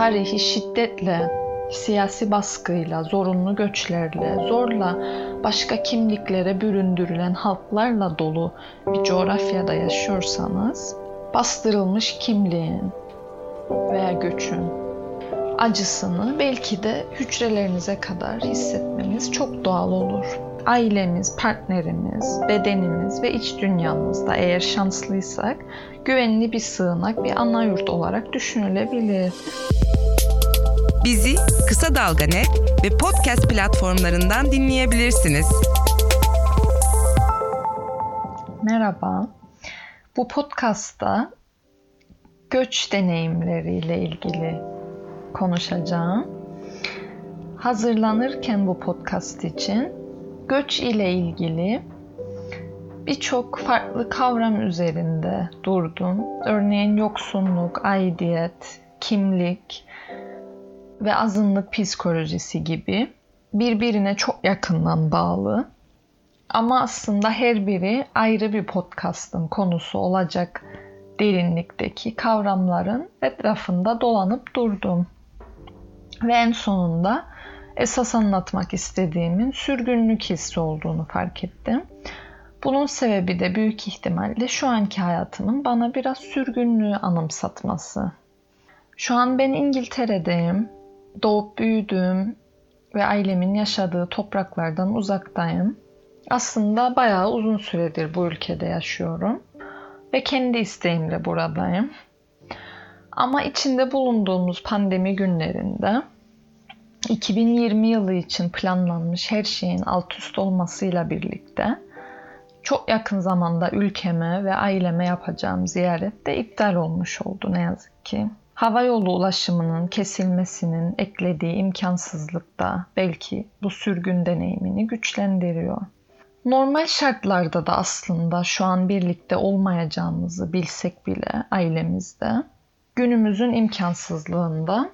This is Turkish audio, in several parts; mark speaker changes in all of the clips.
Speaker 1: tarihi şiddetle, siyasi baskıyla, zorunlu göçlerle, zorla başka kimliklere büründürülen halklarla dolu bir coğrafyada yaşıyorsanız, bastırılmış kimliğin veya göçün acısını belki de hücrelerinize kadar hissetmeniz çok doğal olur. Ailemiz, partnerimiz, bedenimiz ve iç dünyamızda eğer şanslıysak güvenli bir sığınak, bir ana yurt olarak düşünülebilir.
Speaker 2: Bizi Kısa Dalga Net ve podcast platformlarından dinleyebilirsiniz.
Speaker 1: Merhaba. Bu podcast'ta göç deneyimleriyle ilgili konuşacağım. Hazırlanırken bu podcast için göç ile ilgili birçok farklı kavram üzerinde durdum. Örneğin yoksunluk, aidiyet, kimlik ve azınlık psikolojisi gibi birbirine çok yakından bağlı. Ama aslında her biri ayrı bir podcast'ın konusu olacak derinlikteki kavramların etrafında dolanıp durdum. Ve en sonunda esas anlatmak istediğimin sürgünlük hissi olduğunu fark ettim. Bunun sebebi de büyük ihtimalle şu anki hayatımın bana biraz sürgünlüğü anımsatması. Şu an ben İngiltere'deyim. Doğup büyüdüğüm ve ailemin yaşadığı topraklardan uzaktayım. Aslında bayağı uzun süredir bu ülkede yaşıyorum ve kendi isteğimle buradayım. Ama içinde bulunduğumuz pandemi günlerinde 2020 yılı için planlanmış her şeyin alt üst olmasıyla birlikte çok yakın zamanda ülkeme ve aileme yapacağım ziyaret de iptal olmuş oldu ne yazık ki. Hava yolu ulaşımının kesilmesinin eklediği imkansızlık da belki bu sürgün deneyimini güçlendiriyor. Normal şartlarda da aslında şu an birlikte olmayacağımızı bilsek bile ailemizde günümüzün imkansızlığında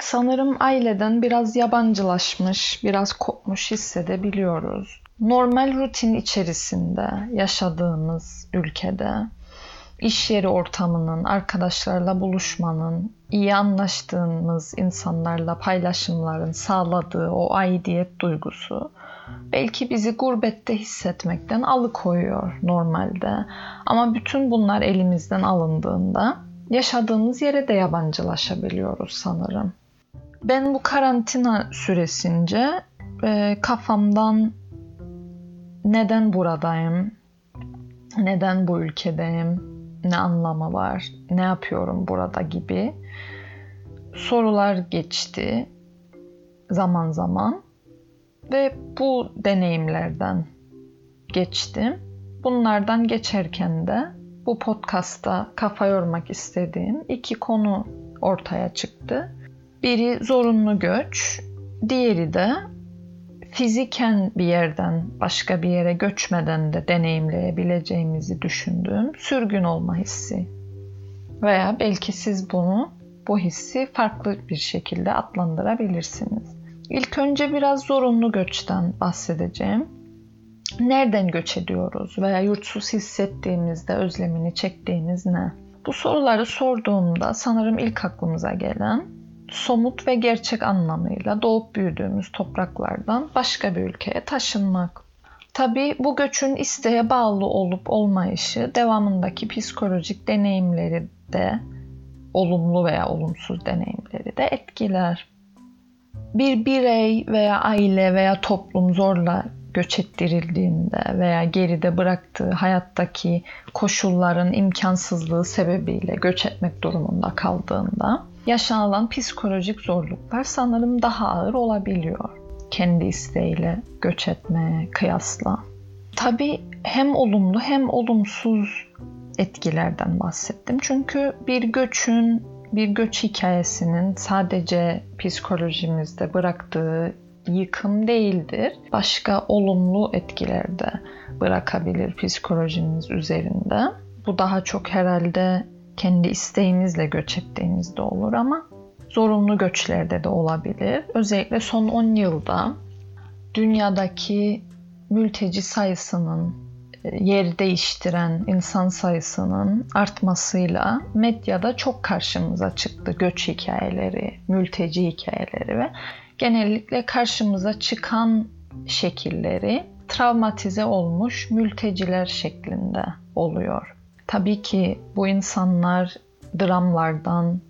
Speaker 1: sanırım aileden biraz yabancılaşmış, biraz kopmuş hissedebiliyoruz. Normal rutin içerisinde yaşadığımız ülkede iş yeri ortamının, arkadaşlarla buluşmanın, iyi anlaştığımız insanlarla paylaşımların sağladığı o aidiyet duygusu belki bizi gurbette hissetmekten alıkoyuyor normalde. Ama bütün bunlar elimizden alındığında yaşadığımız yere de yabancılaşabiliyoruz sanırım. Ben bu karantina süresince e, kafamdan neden buradayım, neden bu ülkedeyim, ne anlamı var, ne yapıyorum burada gibi sorular geçti zaman zaman ve bu deneyimlerden geçtim. Bunlardan geçerken de bu podcast'ta kafa yormak istediğim iki konu ortaya çıktı. Biri zorunlu göç, diğeri de fiziken bir yerden başka bir yere göçmeden de deneyimleyebileceğimizi düşündüğüm sürgün olma hissi. Veya belki siz bunu bu hissi farklı bir şekilde adlandırabilirsiniz. İlk önce biraz zorunlu göçten bahsedeceğim. Nereden göç ediyoruz veya yurtsuz hissettiğimizde özlemini çektiğimiz ne? Bu soruları sorduğumda sanırım ilk aklımıza gelen somut ve gerçek anlamıyla doğup büyüdüğümüz topraklardan başka bir ülkeye taşınmak. Tabii bu göçün isteğe bağlı olup olmayışı devamındaki psikolojik deneyimleri de olumlu veya olumsuz deneyimleri de etkiler. Bir birey veya aile veya toplum zorla göç ettirildiğinde veya geride bıraktığı hayattaki koşulların imkansızlığı sebebiyle göç etmek durumunda kaldığında yaşanılan psikolojik zorluklar sanırım daha ağır olabiliyor. Kendi isteğiyle göç etmeye kıyasla. Tabii hem olumlu hem olumsuz etkilerden bahsettim. Çünkü bir göçün, bir göç hikayesinin sadece psikolojimizde bıraktığı yıkım değildir. Başka olumlu etkiler de bırakabilir psikolojimiz üzerinde. Bu daha çok herhalde kendi isteğimizle göç ettiğimizde olur ama zorunlu göçlerde de olabilir. Özellikle son 10 yılda dünyadaki mülteci sayısının e, yer değiştiren insan sayısının artmasıyla medyada çok karşımıza çıktı göç hikayeleri, mülteci hikayeleri ve genellikle karşımıza çıkan şekilleri travmatize olmuş mülteciler şeklinde oluyor. Tabii ki bu insanlar dramlardan,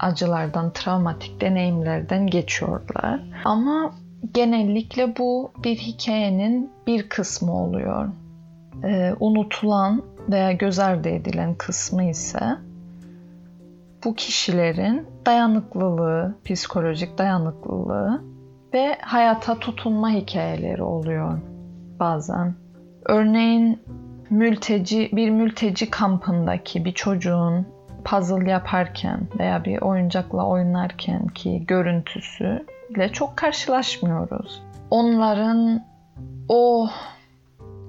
Speaker 1: acılardan, travmatik deneyimlerden geçiyorlar. Ama genellikle bu bir hikayenin bir kısmı oluyor. Ee, unutulan veya göz ardı edilen kısmı ise bu kişilerin dayanıklılığı, psikolojik dayanıklılığı ve hayata tutunma hikayeleri oluyor bazen. Örneğin mülteci bir mülteci kampındaki bir çocuğun puzzle yaparken veya bir oyuncakla oynarken ki görüntüsü ile çok karşılaşmıyoruz. Onların o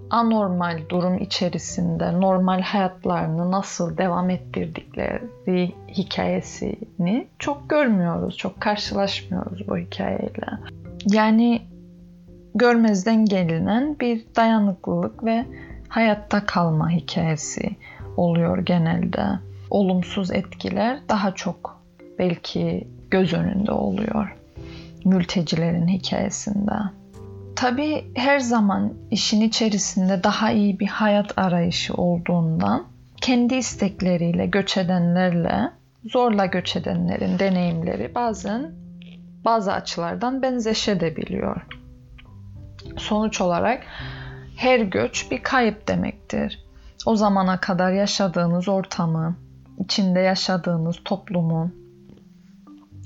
Speaker 1: anormal durum içerisinde normal hayatlarını nasıl devam ettirdikleri hikayesini çok görmüyoruz, çok karşılaşmıyoruz bu hikayeyle. Yani görmezden gelinen bir dayanıklılık ve hayatta kalma hikayesi oluyor genelde. Olumsuz etkiler daha çok belki göz önünde oluyor mültecilerin hikayesinde. Tabii her zaman işin içerisinde daha iyi bir hayat arayışı olduğundan kendi istekleriyle göç edenlerle zorla göç edenlerin deneyimleri bazen bazı açılardan benzeşebiliyor. Sonuç olarak her göç bir kayıp demektir. O zamana kadar yaşadığınız ortamı, içinde yaşadığınız toplumu,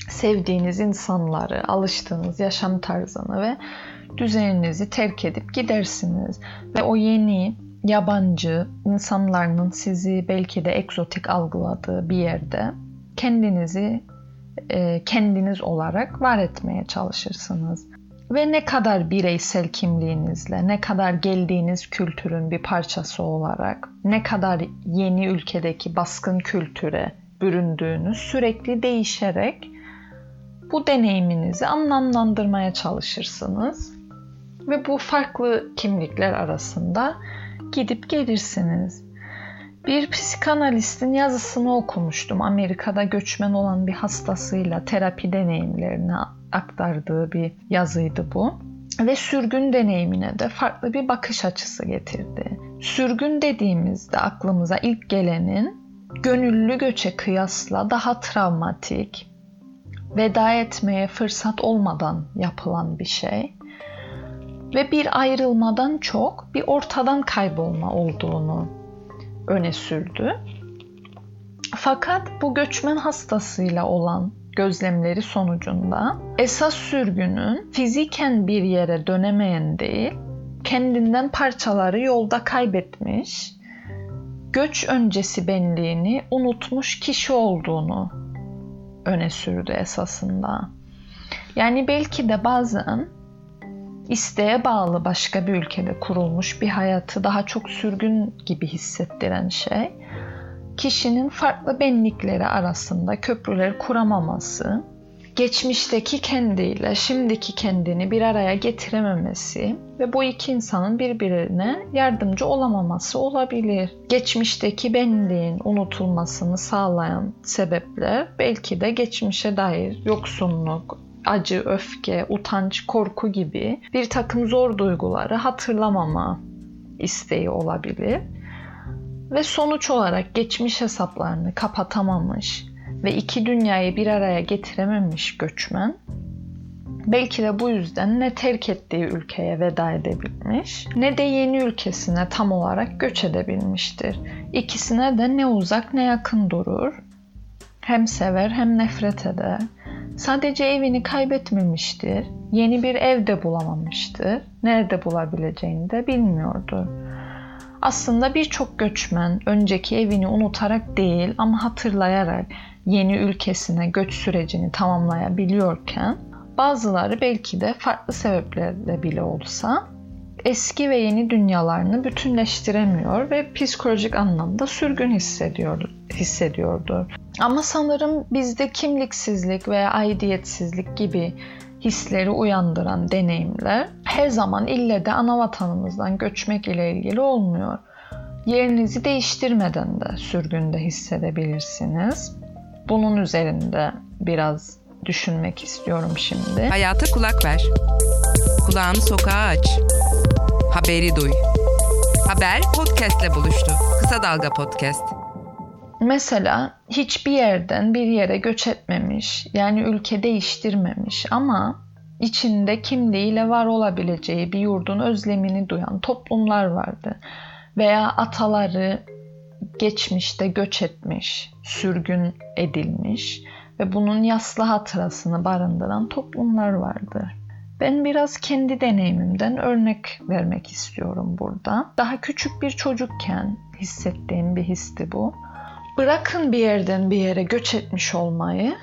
Speaker 1: sevdiğiniz insanları, alıştığınız yaşam tarzını ve düzeninizi terk edip gidersiniz. Ve o yeni, yabancı insanların sizi belki de egzotik algıladığı bir yerde kendinizi e, kendiniz olarak var etmeye çalışırsınız. Ve ne kadar bireysel kimliğinizle, ne kadar geldiğiniz kültürün bir parçası olarak, ne kadar yeni ülkedeki baskın kültüre büründüğünüz sürekli değişerek bu deneyiminizi anlamlandırmaya çalışırsınız ve bu farklı kimlikler arasında gidip gelirsiniz. Bir psikanalistin yazısını okumuştum. Amerika'da göçmen olan bir hastasıyla terapi deneyimlerini aktardığı bir yazıydı bu. Ve sürgün deneyimine de farklı bir bakış açısı getirdi. Sürgün dediğimizde aklımıza ilk gelenin gönüllü göçe kıyasla daha travmatik, veda etmeye fırsat olmadan yapılan bir şey ve bir ayrılmadan çok bir ortadan kaybolma olduğunu öne sürdü. Fakat bu göçmen hastasıyla olan gözlemleri sonucunda esas sürgünün fiziken bir yere dönemeyen değil, kendinden parçaları yolda kaybetmiş, göç öncesi benliğini unutmuş kişi olduğunu öne sürdü esasında. Yani belki de bazen isteğe bağlı başka bir ülkede kurulmuş bir hayatı daha çok sürgün gibi hissettiren şey, kişinin farklı benlikleri arasında köprüler kuramaması, geçmişteki kendiyle şimdiki kendini bir araya getirememesi ve bu iki insanın birbirine yardımcı olamaması olabilir. Geçmişteki benliğin unutulmasını sağlayan sebepler belki de geçmişe dair yoksunluk, acı, öfke, utanç, korku gibi bir takım zor duyguları hatırlamama isteği olabilir. Ve sonuç olarak geçmiş hesaplarını kapatamamış ve iki dünyayı bir araya getirememiş göçmen belki de bu yüzden ne terk ettiği ülkeye veda edebilmiş ne de yeni ülkesine tam olarak göç edebilmiştir. İkisine de ne uzak ne yakın durur. Hem sever hem nefret eder. Sadece evini kaybetmemiştir. Yeni bir ev de bulamamıştır. Nerede bulabileceğini de bilmiyordu. Aslında birçok göçmen önceki evini unutarak değil ama hatırlayarak yeni ülkesine göç sürecini tamamlayabiliyorken bazıları belki de farklı sebeplerle bile olsa eski ve yeni dünyalarını bütünleştiremiyor ve psikolojik anlamda sürgün hissediyor, hissediyordu. Ama sanırım bizde kimliksizlik veya aidiyetsizlik gibi hisleri uyandıran deneyimler her zaman ille de ana vatanımızdan göçmek ile ilgili olmuyor. Yerinizi değiştirmeden de sürgünde hissedebilirsiniz. Bunun üzerinde biraz düşünmek istiyorum şimdi.
Speaker 2: Hayata kulak ver. Kulağını sokağa aç. Haberi duy. Haber podcastle buluştu. Kısa Dalga Podcast.
Speaker 1: Mesela hiçbir yerden bir yere göç etmemiş, yani ülke değiştirmemiş ama içinde kimliğiyle var olabileceği bir yurdun özlemini duyan toplumlar vardı. Veya ataları geçmişte göç etmiş, sürgün edilmiş ve bunun yaslı hatırasını barındıran toplumlar vardı. Ben biraz kendi deneyimimden örnek vermek istiyorum burada. Daha küçük bir çocukken hissettiğim bir histi bu. Bırakın bir yerden bir yere göç etmiş olmayı,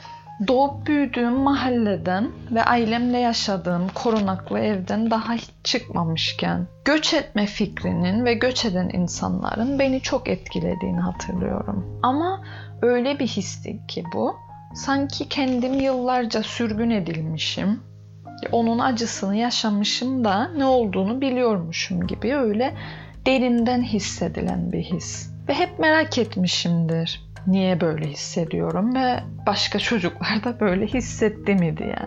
Speaker 1: doğup büyüdüğüm mahalleden ve ailemle yaşadığım korunaklı evden daha hiç çıkmamışken göç etme fikrinin ve göç eden insanların beni çok etkilediğini hatırlıyorum. Ama öyle bir histi ki bu. Sanki kendim yıllarca sürgün edilmişim. Onun acısını yaşamışım da ne olduğunu biliyormuşum gibi öyle derinden hissedilen bir his. Ve hep merak etmişimdir niye böyle hissediyorum ve başka çocuklar da böyle hissetti mi diye.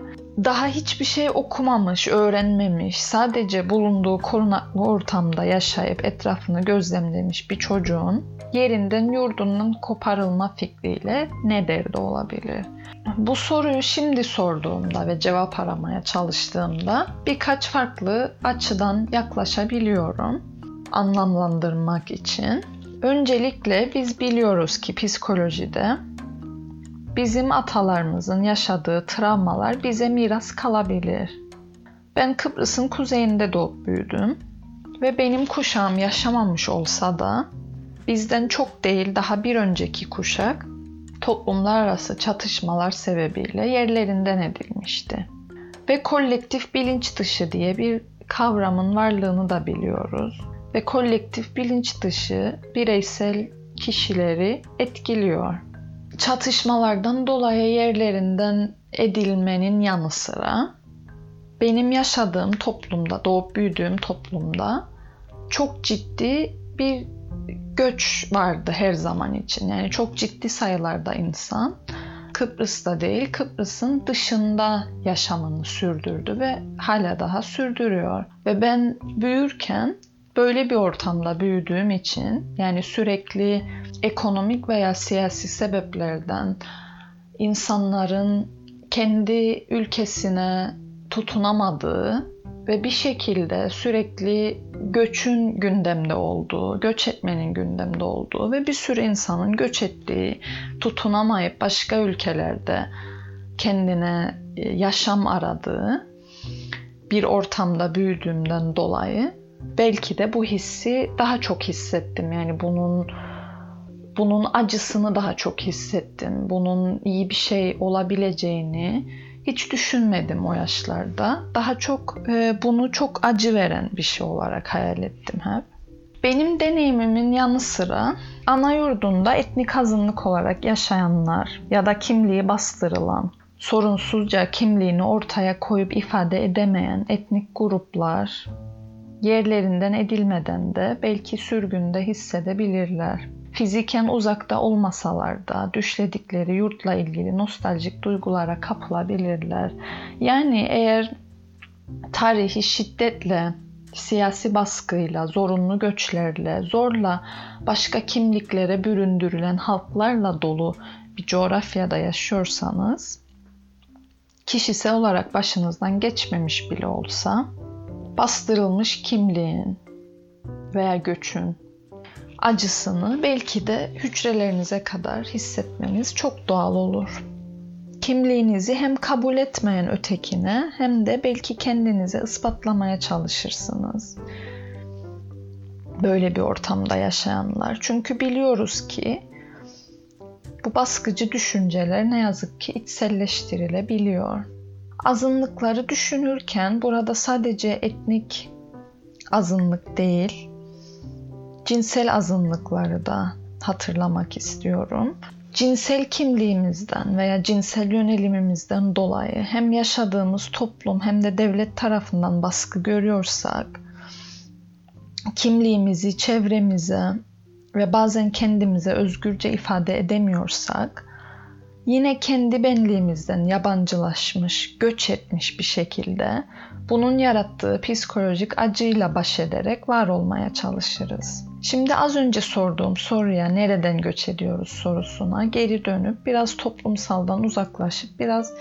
Speaker 1: Daha hiçbir şey okumamış, öğrenmemiş, sadece bulunduğu korunaklı ortamda yaşayıp etrafını gözlemlemiş bir çocuğun yerinden yurdunun koparılma fikriyle ne derdi olabilir? Bu soruyu şimdi sorduğumda ve cevap aramaya çalıştığımda birkaç farklı açıdan yaklaşabiliyorum anlamlandırmak için. Öncelikle biz biliyoruz ki psikolojide bizim atalarımızın yaşadığı travmalar bize miras kalabilir. Ben Kıbrıs'ın kuzeyinde doğup büyüdüm ve benim kuşağım yaşamamış olsa da bizden çok değil daha bir önceki kuşak toplumlar arası çatışmalar sebebiyle yerlerinden edilmişti. Ve kolektif bilinç dışı diye bir kavramın varlığını da biliyoruz ve kolektif bilinç dışı bireysel kişileri etkiliyor. Çatışmalardan dolayı yerlerinden edilmenin yanı sıra benim yaşadığım toplumda, doğup büyüdüğüm toplumda çok ciddi bir göç vardı her zaman için. Yani çok ciddi sayılarda insan Kıbrıs'ta değil, Kıbrıs'ın dışında yaşamını sürdürdü ve hala daha sürdürüyor. Ve ben büyürken böyle bir ortamda büyüdüğüm için yani sürekli ekonomik veya siyasi sebeplerden insanların kendi ülkesine tutunamadığı ve bir şekilde sürekli göçün gündemde olduğu, göç etmenin gündemde olduğu ve bir sürü insanın göç ettiği, tutunamayıp başka ülkelerde kendine e, yaşam aradığı bir ortamda büyüdüğümden dolayı belki de bu hissi daha çok hissettim. Yani bunun bunun acısını daha çok hissettim. Bunun iyi bir şey olabileceğini hiç düşünmedim o yaşlarda. Daha çok e, bunu çok acı veren bir şey olarak hayal ettim hep. Benim deneyimimin yanı sıra ana yurdunda etnik azınlık olarak yaşayanlar ya da kimliği bastırılan, sorunsuzca kimliğini ortaya koyup ifade edemeyen etnik gruplar, yerlerinden edilmeden de belki sürgünde hissedebilirler. Fiziken uzakta olmasalar da düşledikleri yurtla ilgili nostaljik duygulara kapılabilirler. Yani eğer tarihi şiddetle, siyasi baskıyla, zorunlu göçlerle, zorla başka kimliklere büründürülen halklarla dolu bir coğrafyada yaşıyorsanız, kişisel olarak başınızdan geçmemiş bile olsa bastırılmış kimliğin veya göçün acısını belki de hücrelerinize kadar hissetmeniz çok doğal olur. Kimliğinizi hem kabul etmeyen ötekine hem de belki kendinize ispatlamaya çalışırsınız. Böyle bir ortamda yaşayanlar. Çünkü biliyoruz ki bu baskıcı düşünceler ne yazık ki içselleştirilebiliyor azınlıkları düşünürken burada sadece etnik azınlık değil, cinsel azınlıkları da hatırlamak istiyorum. cinsel kimliğimizden veya cinsel yönelimimizden dolayı hem yaşadığımız toplum hem de devlet tarafından baskı görüyorsak kimliğimizi çevremize ve bazen kendimize özgürce ifade edemiyorsak yine kendi benliğimizden yabancılaşmış, göç etmiş bir şekilde bunun yarattığı psikolojik acıyla baş ederek var olmaya çalışırız. Şimdi az önce sorduğum soruya nereden göç ediyoruz sorusuna geri dönüp biraz toplumsaldan uzaklaşıp biraz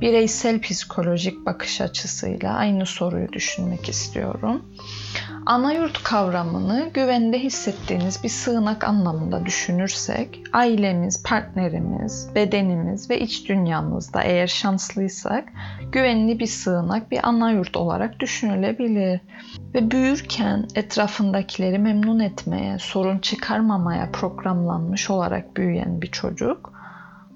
Speaker 1: bireysel psikolojik bakış açısıyla aynı soruyu düşünmek istiyorum. Ana yurt kavramını güvende hissettiğiniz bir sığınak anlamında düşünürsek, ailemiz, partnerimiz, bedenimiz ve iç dünyamızda eğer şanslıysak güvenli bir sığınak, bir ana yurt olarak düşünülebilir. Ve büyürken etrafındakileri memnun etmeye, sorun çıkarmamaya programlanmış olarak büyüyen bir çocuk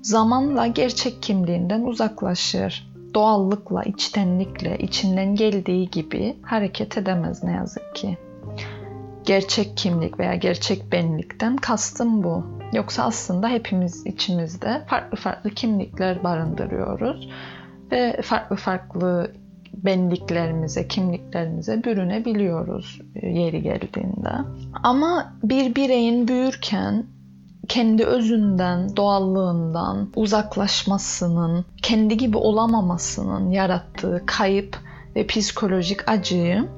Speaker 1: zamanla gerçek kimliğinden uzaklaşır. Doğallıkla, içtenlikle, içinden geldiği gibi hareket edemez ne yazık ki. Gerçek kimlik veya gerçek benlikten kastım bu. Yoksa aslında hepimiz içimizde farklı farklı kimlikler barındırıyoruz ve farklı farklı benliklerimize, kimliklerimize bürünebiliyoruz yeri geldiğinde. Ama bir bireyin büyürken kendi özünden, doğallığından uzaklaşmasının, kendi gibi olamamasının yarattığı kayıp ve psikolojik acıyı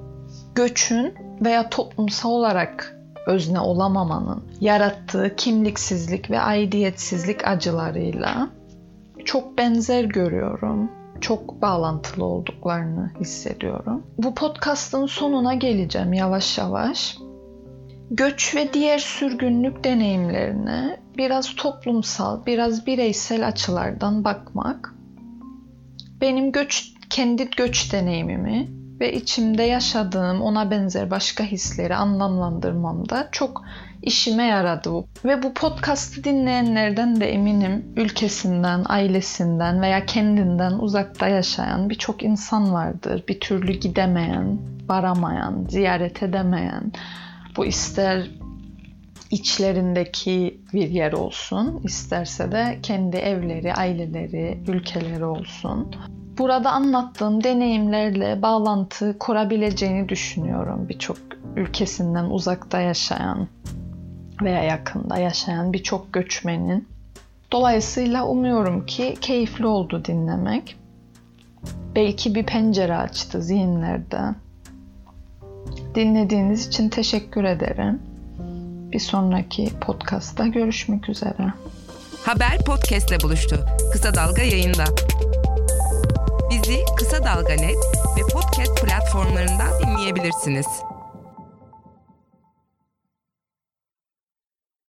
Speaker 1: göçün veya toplumsal olarak özne olamamanın yarattığı kimliksizlik ve aidiyetsizlik acılarıyla çok benzer görüyorum. Çok bağlantılı olduklarını hissediyorum. Bu podcast'ın sonuna geleceğim yavaş yavaş göç ve diğer sürgünlük deneyimlerine biraz toplumsal, biraz bireysel açılardan bakmak benim göç kendi göç deneyimimi ve içimde yaşadığım ona benzer başka hisleri anlamlandırmamda çok işime yaradı bu. Ve bu podcast'ı dinleyenlerden de eminim ülkesinden, ailesinden veya kendinden uzakta yaşayan birçok insan vardır. Bir türlü gidemeyen, varamayan, ziyaret edemeyen, bu ister içlerindeki bir yer olsun, isterse de kendi evleri, aileleri, ülkeleri olsun. Burada anlattığım deneyimlerle bağlantı kurabileceğini düşünüyorum birçok ülkesinden uzakta yaşayan veya yakında yaşayan birçok göçmenin. Dolayısıyla umuyorum ki keyifli oldu dinlemek. Belki bir pencere açtı zihinlerde. Dinlediğiniz için teşekkür ederim. Bir sonraki podcast'ta görüşmek üzere.
Speaker 2: Haber podcast'le buluştu. Kısa Dalga yayında. Bizi Kısa Dalga Net ve podcast platformlarından dinleyebilirsiniz.